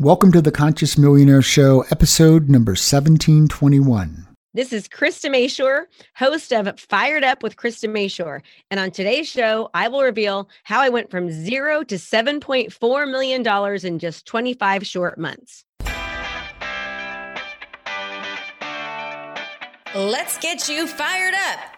Welcome to the Conscious Millionaire Show, episode number 1721. This is Krista Mashore, host of Fired Up with Krista Mashore. And on today's show, I will reveal how I went from zero to $7.4 million in just 25 short months. Let's get you fired up.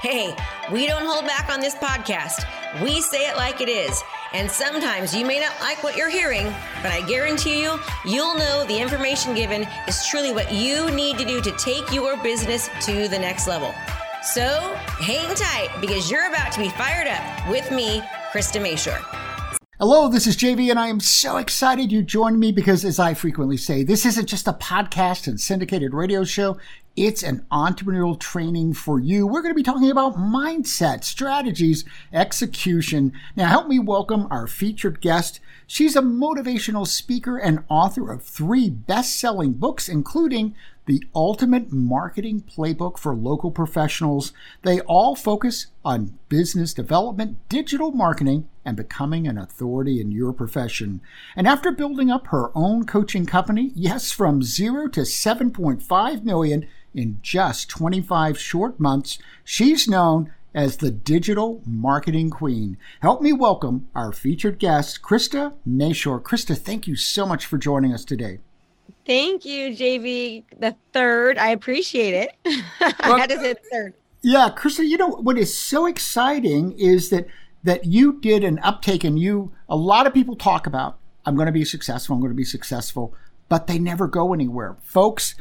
Hey, we don't hold back on this podcast. We say it like it is. And sometimes you may not like what you're hearing, but I guarantee you, you'll know the information given is truly what you need to do to take your business to the next level. So hang tight because you're about to be fired up with me, Krista Mashore. Hello, this is JV, and I am so excited you joined me because, as I frequently say, this isn't just a podcast and syndicated radio show. It's an entrepreneurial training for you. We're going to be talking about mindset, strategies, execution. Now, help me welcome our featured guest. She's a motivational speaker and author of three best selling books, including The Ultimate Marketing Playbook for Local Professionals. They all focus on business development, digital marketing, and becoming an authority in your profession. And after building up her own coaching company, yes, from zero to 7.5 million in just 25 short months, she's known as the digital marketing queen. Help me welcome our featured guest, Krista Mashore. Krista, thank you so much for joining us today. Thank you, JV the third. I appreciate it. Well, I had to say third. Yeah, Krista, you know what is so exciting is that that you did an uptake and you a lot of people talk about I'm going to be successful, I'm going to be successful, but they never go anywhere. Folks,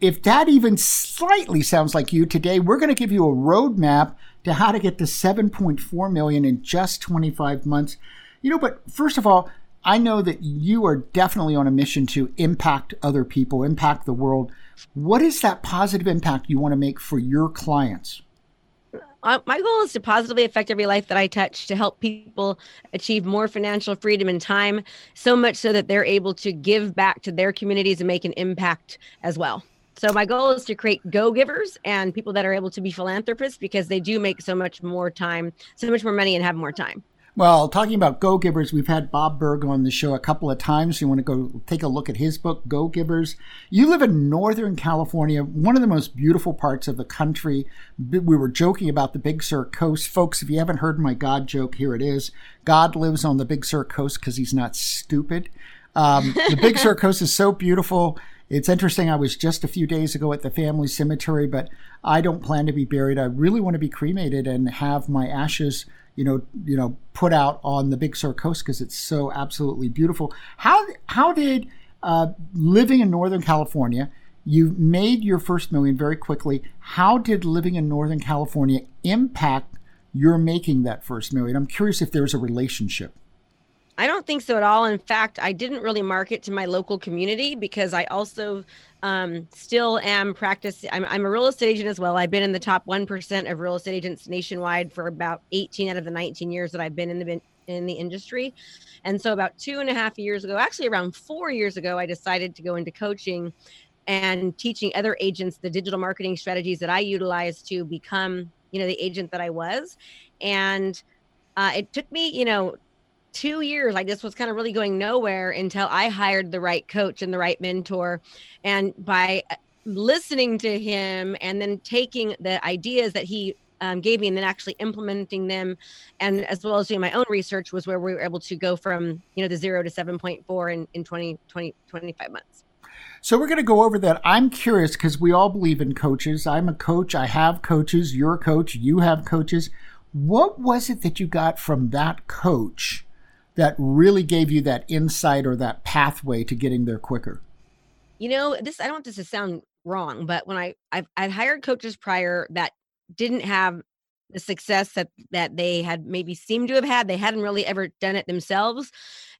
if that even slightly sounds like you today, we're going to give you a roadmap to how to get to 7.4 million in just 25 months. You know, but first of all, I know that you are definitely on a mission to impact other people, impact the world. What is that positive impact you want to make for your clients? Uh, my goal is to positively affect every life that I touch to help people achieve more financial freedom and time, so much so that they're able to give back to their communities and make an impact as well. So my goal is to create go givers and people that are able to be philanthropists because they do make so much more time, so much more money and have more time. Well, talking about go givers, we've had Bob Burg on the show a couple of times. You want to go take a look at his book, Go Givers. You live in Northern California, one of the most beautiful parts of the country. We were joking about the Big Sur coast. Folks, if you haven't heard my God joke, here it is. God lives on the Big Sur coast because he's not stupid. Um, the Big Sur coast is so beautiful. It's interesting. I was just a few days ago at the family cemetery, but I don't plan to be buried. I really want to be cremated and have my ashes, you know, you know, put out on the Big Sur coast because it's so absolutely beautiful. How how did uh, living in Northern California? You made your first million very quickly. How did living in Northern California impact your making that first million? I'm curious if there's a relationship. I don't think so at all. In fact, I didn't really market to my local community because I also um, still am practicing. I'm, I'm, a real estate agent as well. I've been in the top 1% of real estate agents nationwide for about 18 out of the 19 years that I've been in the in the industry. And so about two and a half years ago, actually around four years ago, I decided to go into coaching and teaching other agents the digital marketing strategies that I utilize to become, you know, the agent that I was. And uh, it took me, you know, two years like this was kind of really going nowhere until i hired the right coach and the right mentor. And by uh, listening to him and then taking the ideas that he um, gave me and then actually implementing them and as well as doing my own research was where we were able to go from you know the zero to 7.4 in, in 20, 20 25 months. So we're going to go over that. I'm curious because we all believe in coaches. I'm a coach. I have coaches. You're a coach. You have coaches. What was it that you got from that coach that really gave you that insight or that pathway to getting there quicker? You know, this I don't want this to sound wrong, but when I I've, I've hired coaches prior that didn't have the success that that they had maybe seemed to have had, they hadn't really ever done it themselves,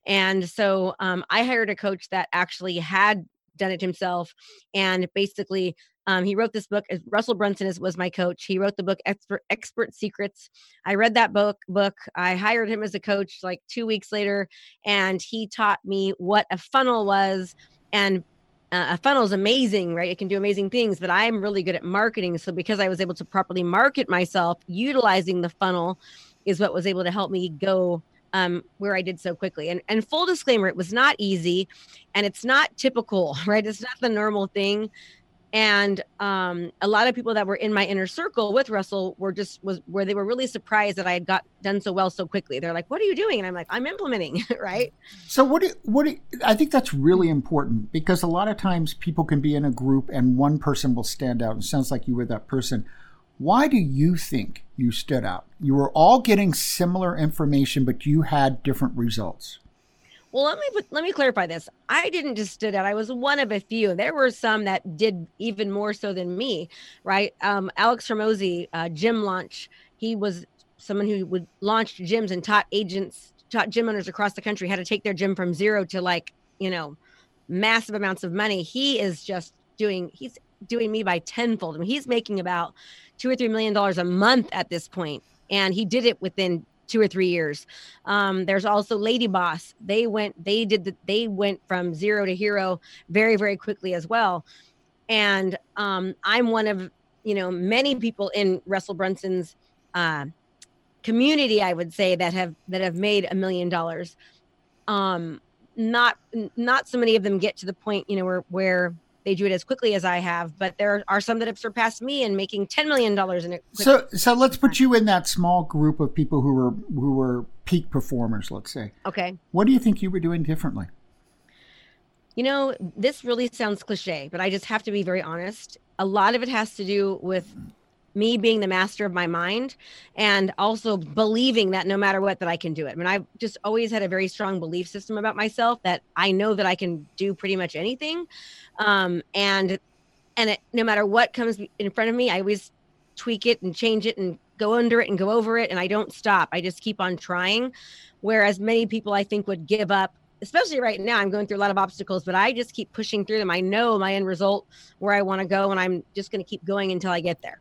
and so um, I hired a coach that actually had done it himself. And basically, um, he wrote this book. Russell Brunson is, was my coach. He wrote the book Expert Expert Secrets. I read that book. Book. I hired him as a coach like two weeks later, and he taught me what a funnel was. And uh, a funnel is amazing, right? It can do amazing things, but I'm really good at marketing. So because I was able to properly market myself, utilizing the funnel, is what was able to help me go um, where I did so quickly. And and full disclaimer, it was not easy, and it's not typical, right? It's not the normal thing. And um, a lot of people that were in my inner circle with russell were just was where they were really surprised that i had got done so well so quickly. They're like what are you doing? And i'm like i'm implementing right? So what do, what do, i think that's really important because a lot of times people can be in a group and one person will stand out. It sounds like you were that person. Why do you think you stood out you were all getting similar information but you had different results well, let me let me clarify this. I didn't just stood out. I was one of a few. There were some that did even more so than me, right? Um, Alex Hormozi, uh, gym launch. He was someone who would launch gyms and taught agents, taught gym owners across the country how to take their gym from zero to like you know massive amounts of money. He is just doing. He's doing me by tenfold. I mean, he's making about two or three million dollars a month at this point, and he did it within two or three years. Um, there's also Lady Boss. They went, they did the, they went from zero to hero very, very quickly as well. And um, I'm one of, you know, many people in Russell Brunson's uh, community, I would say that have, that have made a million dollars. Um, not, not so many of them get to the point, you know, where, where they do it as quickly as I have, but there are some that have surpassed me in making ten million dollars in it. So, so let's put you in that small group of people who were who were peak performers. Let's say. Okay. What do you think you were doing differently? You know, this really sounds cliche, but I just have to be very honest. A lot of it has to do with me being the master of my mind and also believing that no matter what that I can do it. I mean, I've just always had a very strong belief system about myself that I know that I can do pretty much anything. Um, and and it, no matter what comes in front of me, I always tweak it and change it and go under it and go over it and I don't stop. I just keep on trying. Whereas many people I think would give up especially right now i'm going through a lot of obstacles but i just keep pushing through them i know my end result where i want to go and i'm just going to keep going until i get there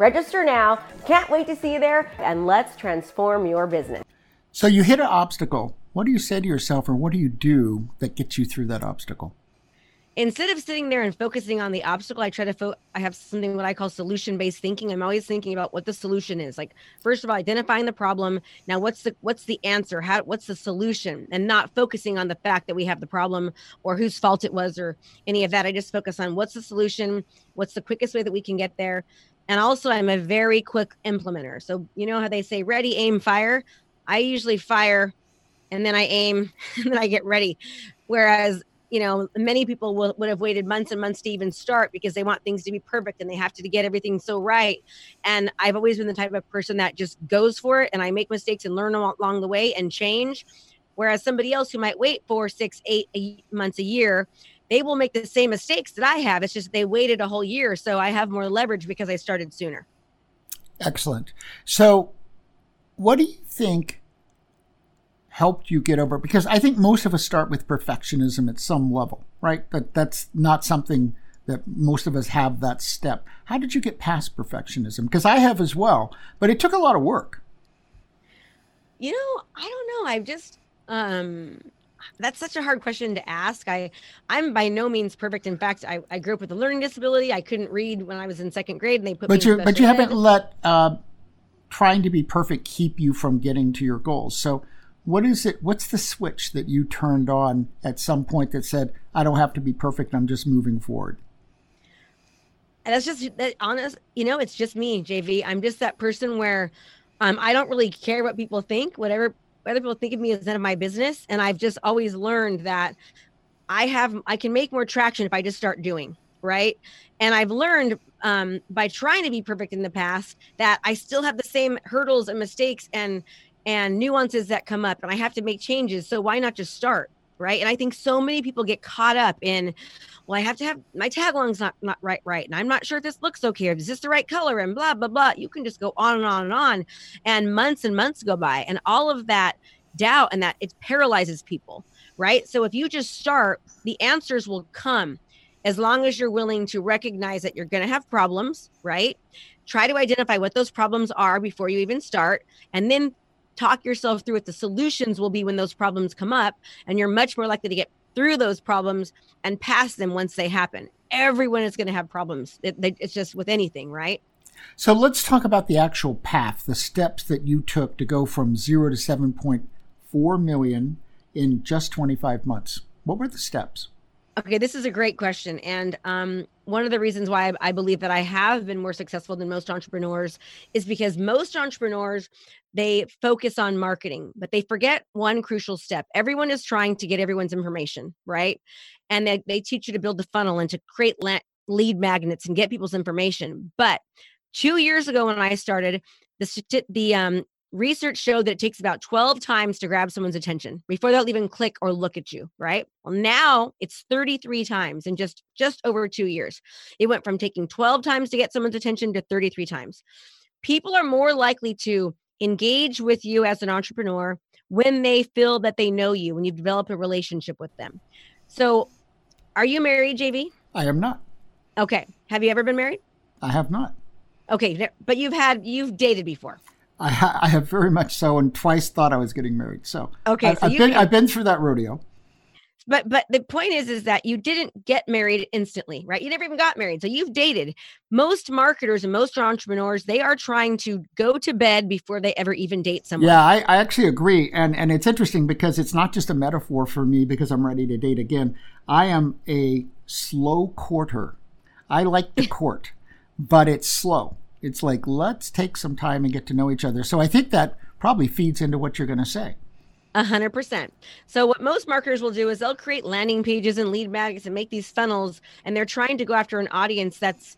Register now. Can't wait to see you there, and let's transform your business. So you hit an obstacle. What do you say to yourself, or what do you do that gets you through that obstacle? Instead of sitting there and focusing on the obstacle, I try to fo- I have something what I call solution based thinking. I'm always thinking about what the solution is. Like first of all, identifying the problem. Now what's the what's the answer? How what's the solution? And not focusing on the fact that we have the problem or whose fault it was or any of that. I just focus on what's the solution, what's the quickest way that we can get there. And also I'm a very quick implementer. So you know how they say ready, aim, fire? I usually fire and then I aim and then I get ready. Whereas you know, many people will, would have waited months and months to even start because they want things to be perfect and they have to get everything so right. And I've always been the type of person that just goes for it and I make mistakes and learn along the way and change. Whereas somebody else who might wait four, six, eight months a year, they will make the same mistakes that I have. It's just they waited a whole year. So I have more leverage because I started sooner. Excellent. So, what do you think helped you get over because I think most of us start with perfectionism at some level, right? But that's not something that most of us have that step. How did you get past perfectionism? Because I have as well, but it took a lot of work. You know, I don't know. I've just um that's such a hard question to ask. I I'm by no means perfect. In fact, I, I grew up with a learning disability. I couldn't read when I was in second grade and they put but you but you haven't let uh, trying to be perfect keep you from getting to your goals. So what is it what's the switch that you turned on at some point that said i don't have to be perfect i'm just moving forward and that's just that honest you know it's just me jv i'm just that person where um, i don't really care what people think whatever whether people think of me is none of my business. And i've just always learned that i have i can make more traction if i just start doing right? And I've learned um, by trying to be perfect in the past that I still have the same hurdles and mistakes and and nuances that come up, and I have to make changes. So why not just start? right? And I think so many people get caught up in, well, I have to have my tagline's not not right, right, and I'm not sure if this looks okay, or is this the right color, and blah blah blah. You can just go on and on and on, and months and months go by, and all of that doubt and that it paralyzes people, right? So if you just start, the answers will come as long as you're willing to recognize that you're going to have problems, right? Try to identify what those problems are before you even start, and then talk yourself through what the solutions will be when those problems come up and you're much more likely to get through those problems and pass them once they happen. Everyone is going to have problems. It, it's just with anything right? So let's talk about the actual path the steps that you took to go from 0 to 7.4 million in just 25 months. What were the steps Okay, this is a great question. And um, one of the reasons why I, believe that I have been more successful than most entrepreneurs is because most entrepreneurs they focus on marketing, but they forget one crucial step. Everyone is trying to get everyone's information, right? And they, they teach you to build the funnel and to create la- lead magnets and get people's information. But two years ago when I started, the the um, research showed that it takes about 12 times to grab someone's attention before they'll even click or look at you right? Well now it's 33 times in just just over two years. It went from taking 12 times to get someone's attention to 33 times. People are more likely to engage with you as an entrepreneur when they feel that they know you when you've developed a relationship with them. So are you married jv i am not. Okay. Have you ever been married? I have not. Okay but you've had you've dated before I, ha- I have very much so, and twice thought I was getting married. So okay, I, so I've been I've been through that rodeo. But but the point is is that you didn't get married instantly, right? You never even got married. So you've dated. Most marketers and most entrepreneurs, they are trying to go to bed before they ever even date someone. Yeah, I, I actually agree. And and it's interesting because it's not just a metaphor for me because I'm ready to date again. I am a slow courter. I like to court, but it's slow. It's like, let's take some time and get to know each other. So I think that probably feeds into what you're going to say. A hundred percent. So what most marketers will do is they'll create landing pages and lead magnets and make these funnels, and they're trying to go after an audience that's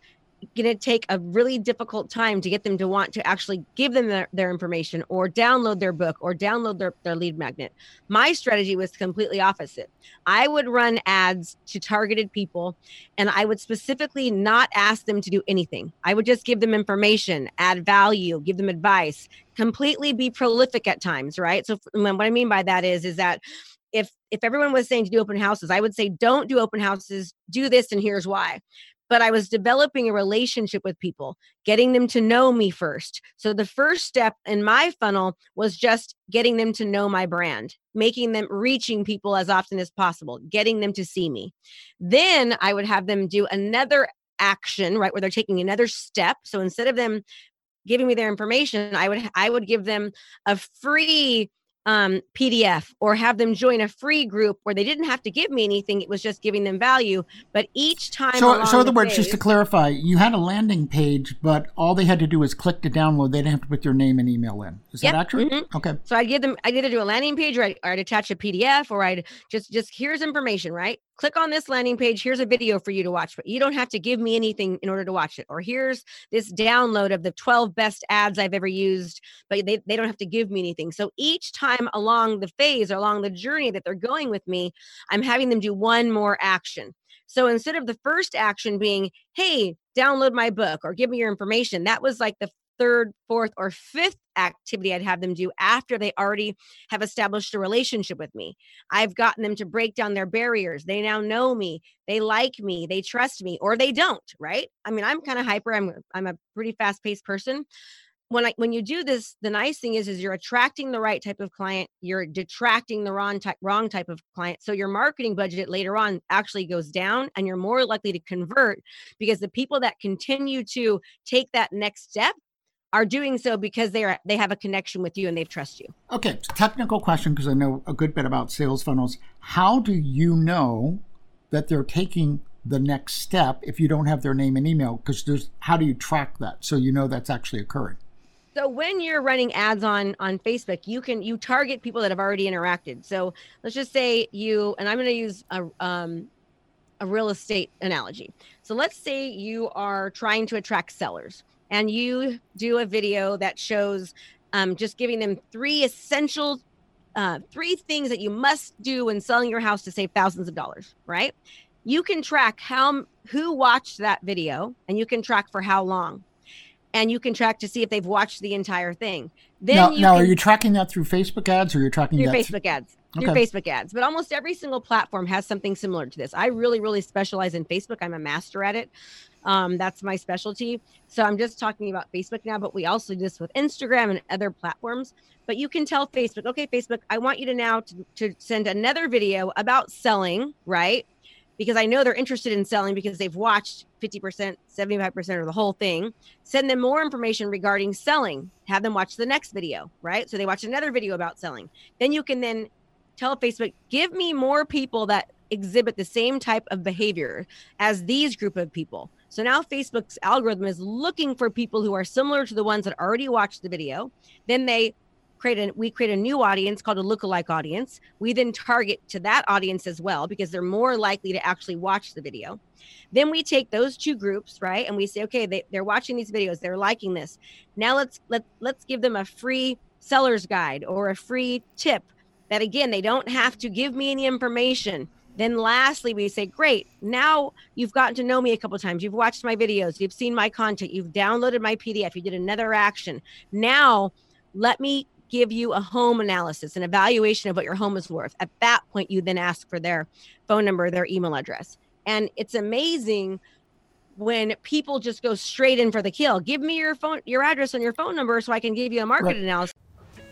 going to take a really difficult time to get them to want to actually give them their, their information or download their book or download their, their lead magnet. My strategy was completely opposite. I would run ads to targeted people and I would specifically not ask them to do anything. I would just give them information, add value, give them advice, completely be prolific at times, right? So what I mean by that is is that if if everyone was saying to do open houses, I would say don't do open houses, do this and here's why but I was developing a relationship with people, getting them to know me first. So the first step in my funnel was just getting them to know my brand, making them reaching people as often as possible, getting them to see me. Then I would have them do another action, right, where they're taking another step. So instead of them giving me their information, I would I would give them a free um, PDF or have them join a free group where they didn't have to give me anything. It was just giving them value. But each time. So, so in other words, just to clarify, you had a landing page, but all they had to do was click to download. They didn't have to put their name and email in. Is yep. that accurate? Mm-hmm. Okay. So I'd give them, I'd either do a landing page or I'd, or I'd attach a PDF or I'd just, just here's information, right? Click on this landing page. Here's a video for you to watch, but you don't have to give me anything in order to watch it. Or here's this download of the 12 best ads I've ever used, but they, they don't have to give me anything. So each time along the phase or along the journey that they're going with me, I'm having them do one more action. So instead of the first action being, hey, download my book or give me your information, that was like the third, fourth, or fifth activity I'd have them do after they already have established a relationship with me. I've gotten them to break down their barriers. They now know me, they like me, they trust me, or they don't, right? I mean, I'm kind of hyper. I'm I'm a pretty fast-paced person. When I when you do this, the nice thing is is you're attracting the right type of client, you're detracting the wrong type wrong type of client. So your marketing budget later on actually goes down and you're more likely to convert because the people that continue to take that next step are doing so because they are they have a connection with you and they've trust you. Okay, technical question because I know a good bit about sales funnels. How do you know that they're taking the next step if you don't have their name and email? Because there's how do you track that so you know that's actually occurring? So when you're running ads on on Facebook, you can you target people that have already interacted. So let's just say you and I'm going to use a um, a real estate analogy. So let's say you are trying to attract sellers and you do a video that shows um, just giving them three essential uh, three things that you must do when selling your house to save thousands of dollars right? You can track how who watched that video and you can track for how long. And you can track to see if they've watched the entire thing. Then now, now can, are you tracking that through facebook ads or you're tracking through that facebook ads through okay. facebook ads but almost every single platform has something similar to this i really really specialize in facebook i'm a master at it um, that's my specialty. So I'm just talking about Facebook now, but we also do this with Instagram and other platforms. But you can tell Facebook, okay, Facebook, I want you to now to, to send another video about selling, right? Because I know they're interested in selling because they've watched 50%, 75% of the whole thing. Send them more information regarding selling. Have them watch the next video, right? So they watch another video about selling. Then you can then tell Facebook, give me more people that exhibit the same type of behavior as these group of people. So now Facebook's algorithm is looking for people who are similar to the ones that already watched the video. Then they create a we create a new audience called a lookalike audience. We then target to that audience as well because they're more likely to actually watch the video. Then we take those two groups, right? And we say, okay, they, they're watching these videos, they're liking this. Now let's let let's give them a free seller's guide or a free tip that again they don't have to give me any information then lastly, we say, great, now you've gotten to know me a couple times. You've watched my videos, you've seen my content, you've downloaded my PDF, you did another action. Now let me give you a home analysis, an evaluation of what your home is worth. At that point, you then ask for their phone number, their email address. And it's amazing when people just go straight in for the kill. Give me your phone, your address and your phone number so I can give you a market right. analysis.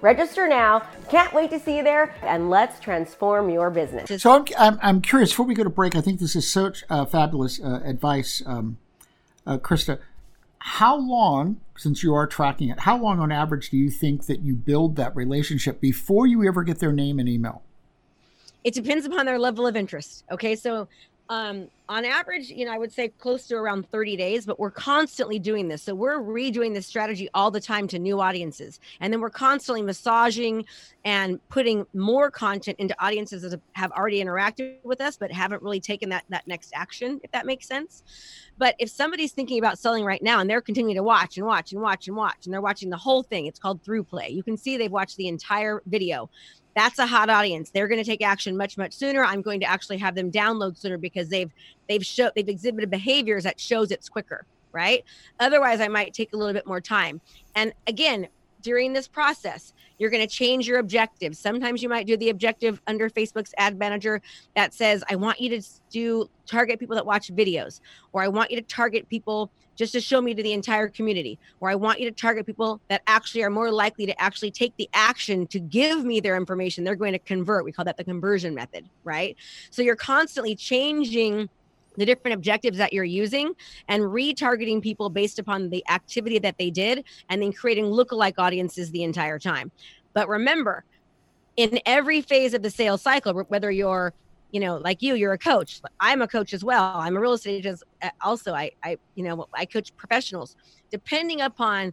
Register now. Can't wait to see you there, and let's transform your business. So I'm, I'm, I'm curious, before we go to break, I think this is such uh, fabulous uh, advice, um, uh, Krista. How long, since you are tracking it, how long on average do you think that you build that relationship before you ever get their name and email? It depends upon their level of interest. Okay, so um, on average, you know, I would say close to around 30 days, but we're constantly doing this. So we're redoing this strategy all the time to new audiences. And then we're constantly massaging and putting more content into audiences that have already interacted with us, but haven't really taken that, that next action, if that makes sense. But if somebody's thinking about selling right now and they're continuing to watch and watch and watch and watch, and they're watching the whole thing, it's called ThruPlay. You can see they've watched the entire video that's a hot audience. They're going to take action much much sooner. I'm going to actually have them download sooner because they've they've showed they've exhibited behaviors that shows it's quicker right? Otherwise i might take a little bit more time. And again during this process you're going to change your objectives sometimes you might do the objective under facebook's ad manager that says i want you to do target people that watch videos or i want you to target people just to show me to the entire community where I want you to target people that actually are more likely to actually take the action to give me their information. They're going to convert. We call that the conversion method, right? So you're constantly changing the different objectives that you're using and retargeting people based upon the activity that they did and then creating lookalike audiences the entire time. But remember, in every phase of the sales cycle, whether you're you know, like you, you're a coach. I'm a coach as well. I'm a real estate agent. Uh, also, I, I, you know, I coach professionals. Depending upon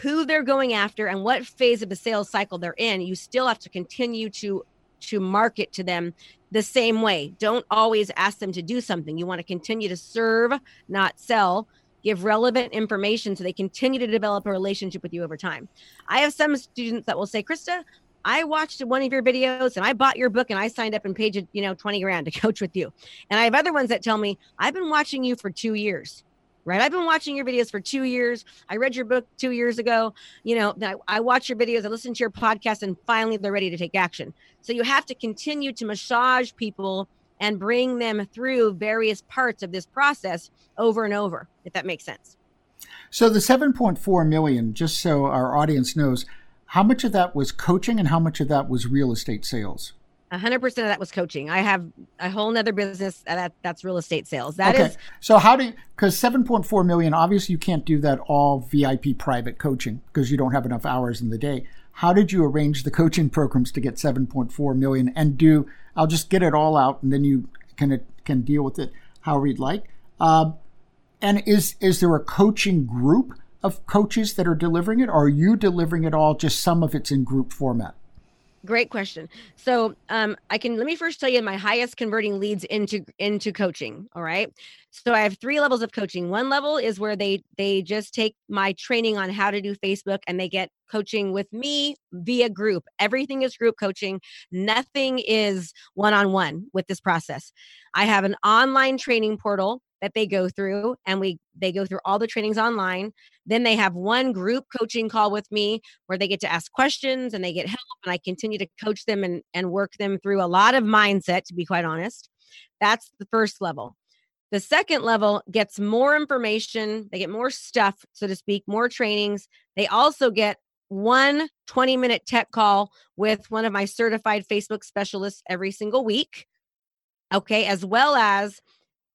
who they're going after and what phase of the sales cycle they're in, you still have to continue to to market to them the same way. Don't always ask them to do something. You want to continue to serve, not sell. Give relevant information so they continue to develop a relationship with you over time. I have some students that will say, Krista, I watched one of your videos and I bought your book and I signed up and paid you, know, 20 grand to coach with you. And I have other ones that tell me, I've been watching you for two years, right? I've been watching your videos for two years. I read your book two years ago. You know, I, I watch your videos, I listen to your podcast, and finally they're ready to take action. So you have to continue to massage people and bring them through various parts of this process over and over, if that makes sense. So the 7.4 million, just so our audience knows, how much of that was coaching and how much of that was real estate sales? 100% of that was coaching. I have a whole nother business that that's real estate sales. That okay. is So how do you, because 7.4 million, obviously you can't do that all VIP private coaching because you don't have enough hours in the day. How did you arrange the coaching programs to get 7.4 million and do, I'll just get it all out and then you can, can deal with it however you'd like. Um, and is, is there a coaching group of coaches that are delivering it or are you delivering it all, just some of it's in group format? Great question. So um, I can let me first tell you my highest converting leads into into coaching. All right. So I have three levels of coaching. One level is where they they just take my training on how to do Facebook and they get coaching with me via group. Everything is group coaching. Nothing is one on one with this process. I have an online training portal that they go through and we they go through all the trainings online then they have one group coaching call with me where they get to ask questions and they get help and i continue to coach them and, and work them through a lot of mindset to be quite honest that's the first level the second level gets more information they get more stuff so to speak more trainings they also get one 20 minute tech call with one of my certified facebook specialists every single week okay as well as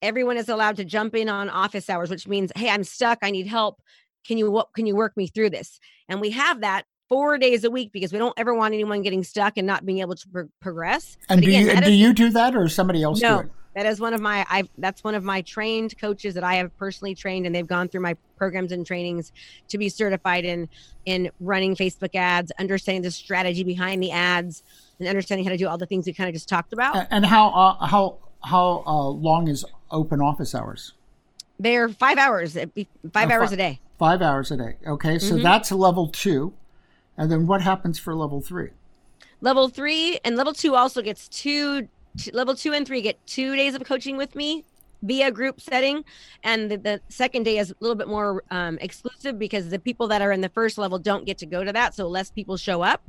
everyone is allowed to jump in on office hours which means hey i'm stuck. I need help. Can you what can you work me through this? And we have that four days a week because we don't ever want anyone getting stuck and not being able to pro- progress. And do you do is, you do that or somebody else no, do it that is one of my i that's one of my trained coaches that i have personally trained and they've gone through my programs and trainings to be certified in in running facebook ads understanding the strategy behind the ads and understanding how to do all the things we kind of just talked about and how uh, how how uh, long is open office hours? They're five hours, five oh, hours a day. Five hours a day. Okay, so mm-hmm. that's level two. And then what happens for level three? Level three and level two also gets two, level two and three get two days of coaching with me via group setting. And the, the, second day is a little bit more um, exclusive because the people that are in the first level don't get to go to that. So less people show up.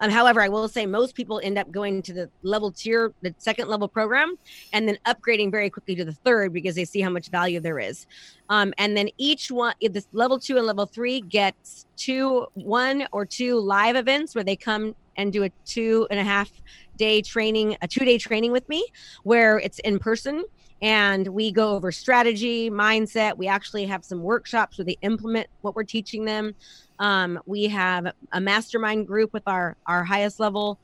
Um, however i will say most people end up going to the level tier the second level program and then upgrading very quickly to the third because they see how much value there is. Um, and then each one this level two and level three gets two one or two live events where they come and do a two and a half day training a two day training with me where it's in person and we go over strategy, mindset. We actually have some workshops where they implement what we're teaching them. Um, we have a mastermind group with our our highest level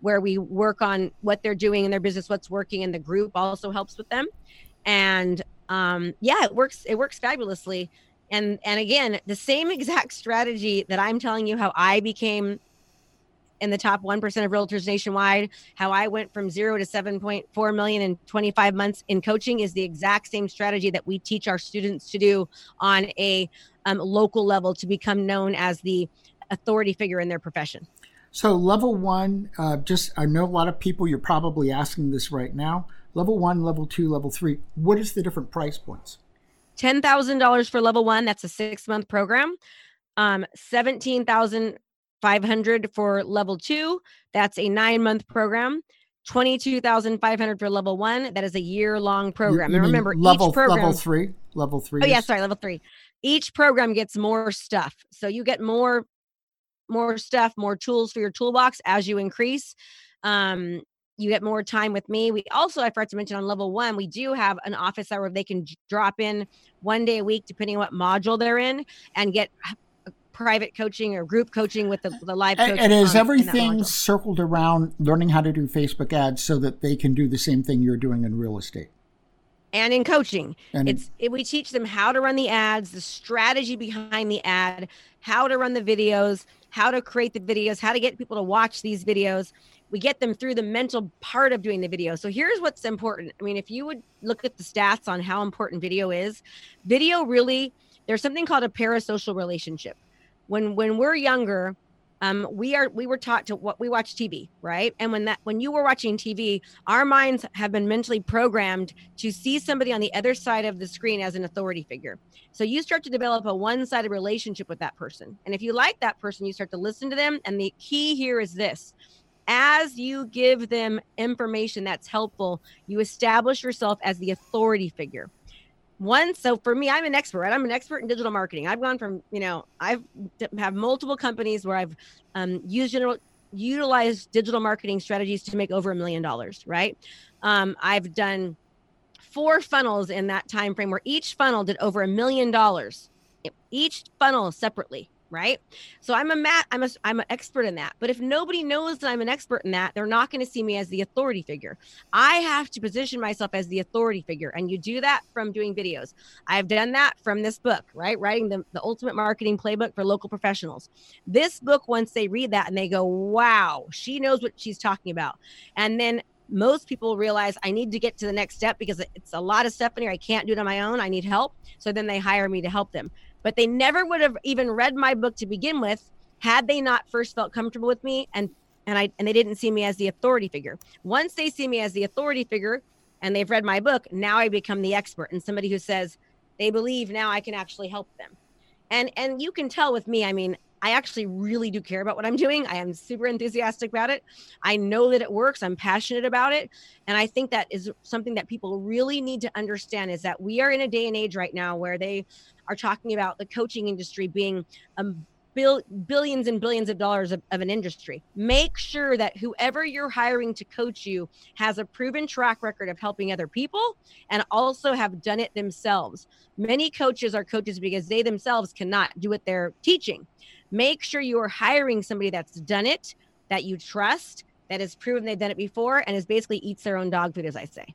where we work on what they're doing in their business, what's working, and the group also helps with them. And um, yeah, it works. It works fabulously. And and again, the same exact strategy that I'm telling you how I became in the top 1% of realtors nationwide. How I went from zero to 7.4 million in 25 months in coaching is the exact same strategy that we teach our students to do on a um, local level to become known as the authority figure in their profession. So, level one, uh, just I know a lot of people, you're probably asking this right now. Level one, level two, level three, what is the different price points? $10,000 for level one, that's a six month program. Um, 17,000 500 for level two. That's a nine month program. 22,500 for level one. That is a year long program. You, you and remember, level, each program. Level three. Level three. Oh, yeah. Sorry. Level three. Each program gets more stuff. So you get more, more stuff, more tools for your toolbox as you increase. Um, you get more time with me. We also, I forgot to mention on level one, we do have an office hour where they can drop in one day a week, depending on what module they're in, and get private coaching or group coaching with the, the live and, and is everything circled around learning how to do facebook ads so that they can do the same thing you're doing in real estate? And in coaching. And it's it, we teach them how to run the ads the strategy behind the ad how to run the videos how to create the videos how to get people to watch these videos. We get them through the mental part of doing the video. So here's what's important. I mean if you would look at the stats on how important video is video really there's something called a parasocial relationship when when we're younger um, we are we were taught to what we watch tv right? And when that when you were watching tv our minds have been mentally programmed to see somebody on the other side of the screen as an authority figure. So you start to develop a one-sided relationship with that person. And if you like that person you start to listen to them and the key here is this. As you give them information that's helpful you establish yourself as the authority figure one so for me i'm an expert. Right i'm an expert in digital marketing. I've gone from you know i've have multiple companies where i've um, used general utilized digital marketing strategies to make over a million dollars, right? Um, I've done four funnels in that time frame where each funnel did over a million dollars. Each funnel separately right? So i'm a mat i'm a i'm an expert in that. But if nobody knows that i'm an expert in that they're not going to see me as the authority figure. I have to position myself as the authority figure and you do that from doing videos. I've done that from this book right? Writing the, the ultimate marketing playbook for local professionals. This book once they read that and they go wow she knows what she's talking about. And then most people realize I need to get to the next step because it's a lot of stuff in here. I can't do it on my own. I need help. So then they hire me to help them but they never would have even read my book to begin with had they not first felt comfortable with me and and I and they didn't see me as the authority figure. Once they see me as the authority figure and they've read my book, now I become the expert and somebody who says they believe now I can actually help them. And and you can tell with me, I mean, I actually really do care about what I'm doing. I am super enthusiastic about it. I know that it works. I'm passionate about it. And I think that is something that people really need to understand is that we are in a day and age right now where they are talking about the coaching industry being a bill, billions and billions of dollars of, of an industry. Make sure that whoever you're hiring to coach you has a proven track record of helping other people and also have done it themselves. Many coaches are coaches because they themselves cannot do what they're teaching. Make sure you are hiring somebody that's done it, that you trust, that has proven they've done it before, and is basically eats their own dog food, as I say.